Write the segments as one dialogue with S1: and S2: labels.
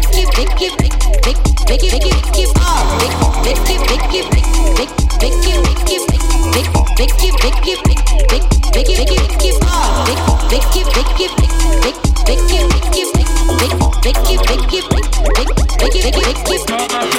S1: Make it, make it, make it.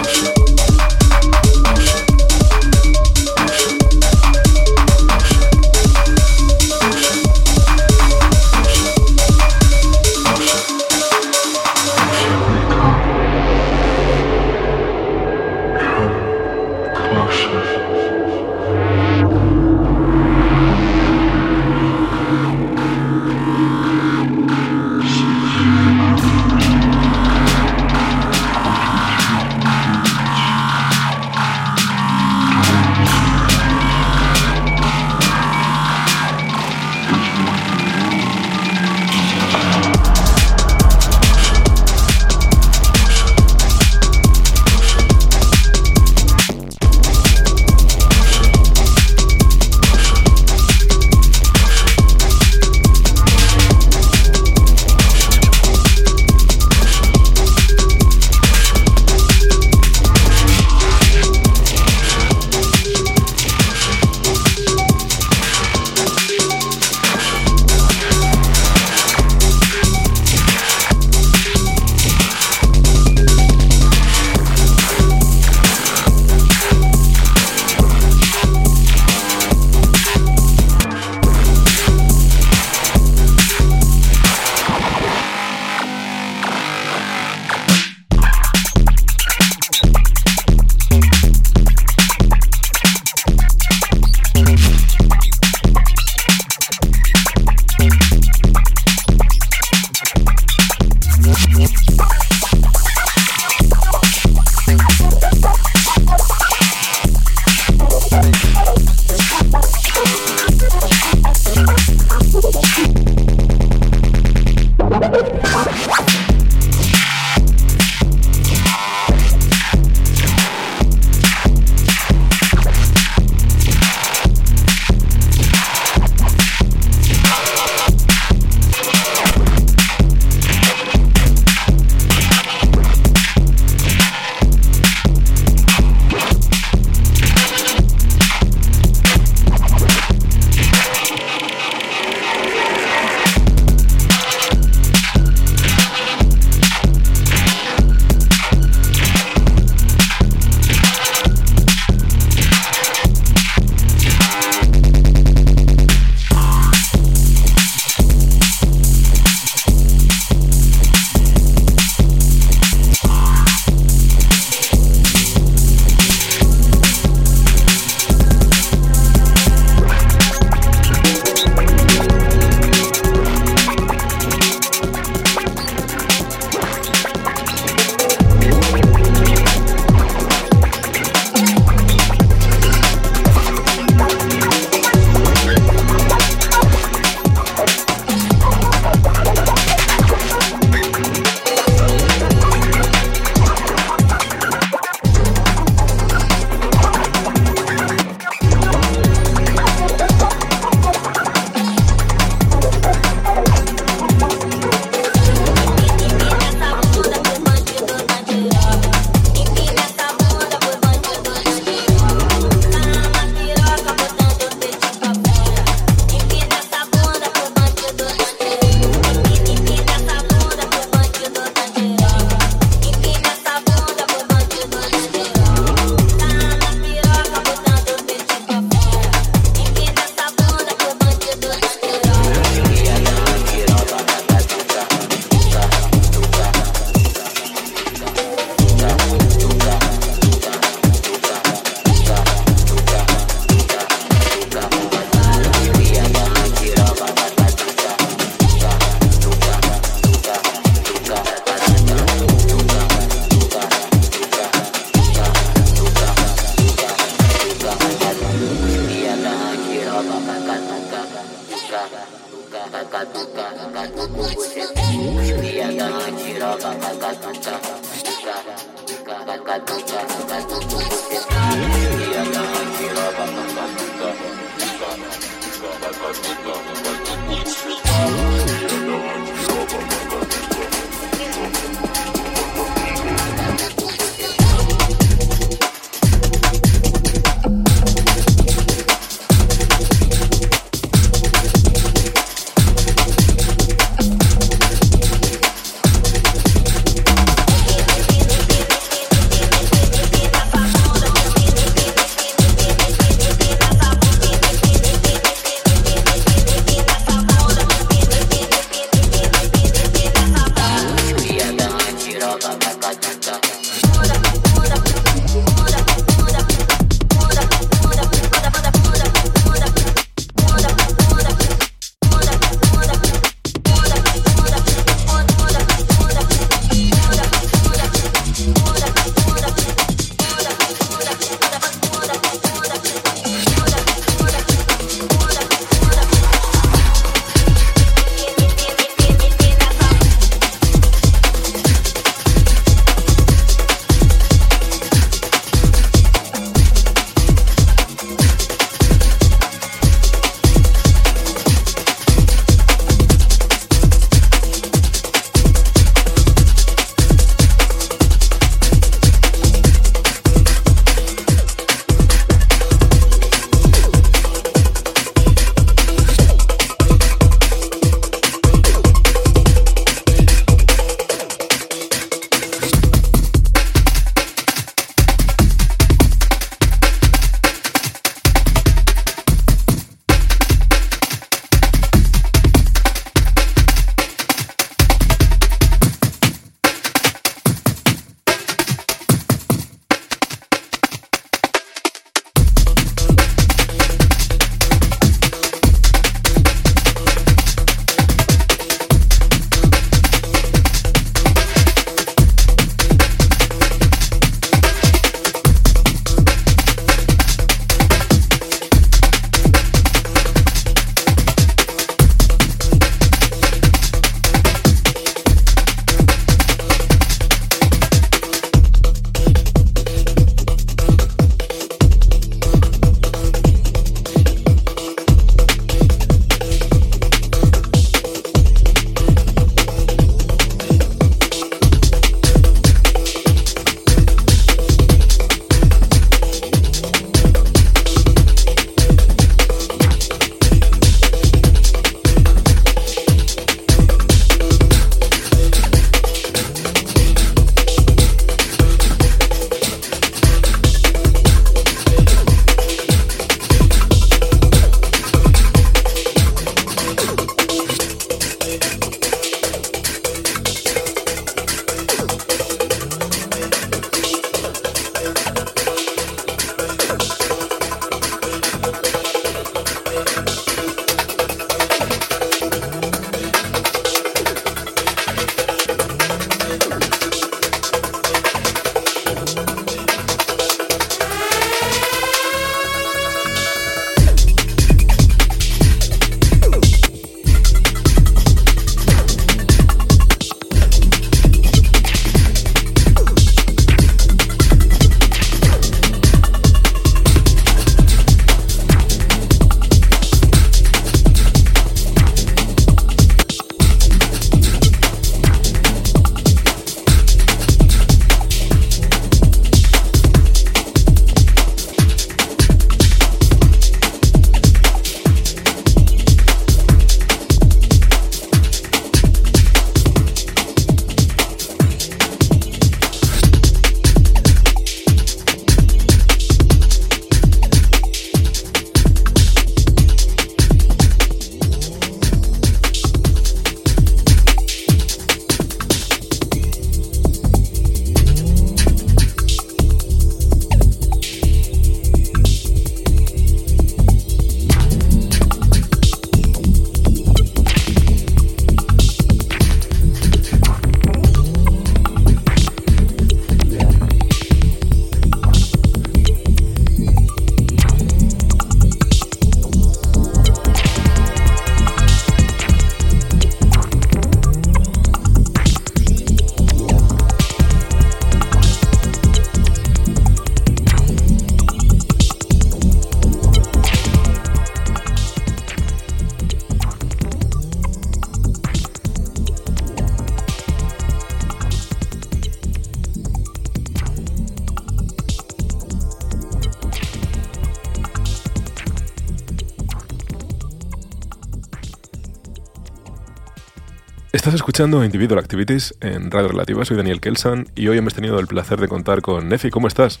S2: Estás escuchando Individual Activities en Radio Relativa. Soy Daniel Kelsan y hoy hemos tenido el placer de contar con Nefi. ¿Cómo estás?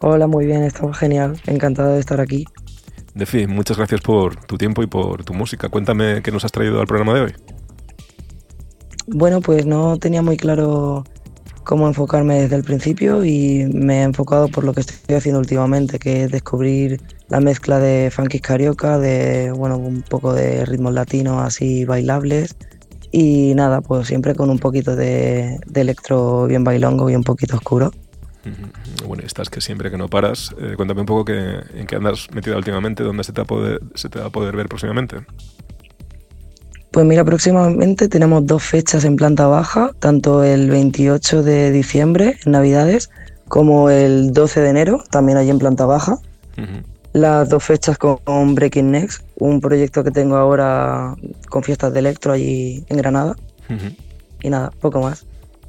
S3: Hola, muy bien, estamos genial. Encantado de estar aquí.
S2: Nefi, muchas gracias por tu tiempo y por tu música. Cuéntame qué nos has traído al programa de hoy.
S3: Bueno, pues no tenía muy claro cómo enfocarme desde el principio y me he enfocado por lo que estoy haciendo últimamente, que es descubrir la mezcla de funky carioca, de bueno, un poco de ritmos latinos así bailables y nada, pues siempre con un poquito de, electro bien bailongo y un poquito oscuro.
S2: Bueno, estás que siempre que no paras, eh, cuéntame un poco que, en qué andas metida últimamente, dónde se te, se te va a poder ver próximamente.
S3: Pues mira, próximamente tenemos dos fechas en planta baja, tanto el 28 de diciembre, en Navidades, como el 12 de enero, también allí en planta baja. Las dos fechas con Breaking Next, un proyecto que tengo ahora con fiestas de electro allí en Granada. Y nada, poco más.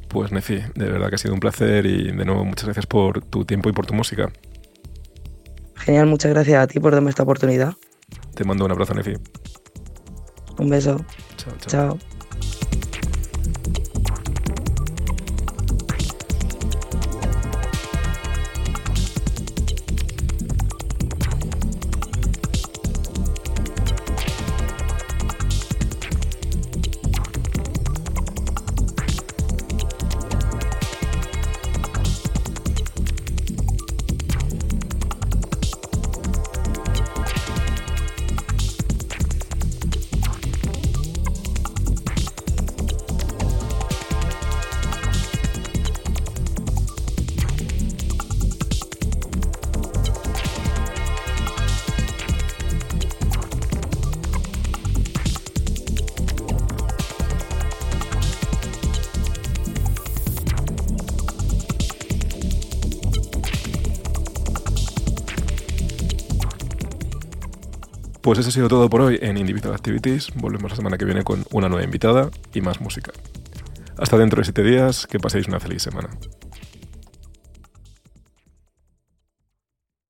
S2: Pues Nefi, de verdad que ha sido un placer y de nuevo muchas gracias por tu tiempo y por tu música.
S3: Genial, muchas gracias a ti por darme esta oportunidad.
S2: Te mando un abrazo, Nefi.
S3: Un beso. chao. chao.
S2: Pues eso ha sido todo por hoy en Individual Activities. Volvemos la semana que viene con una nueva invitada y más música. Hasta dentro de siete días, que paséis una feliz semana.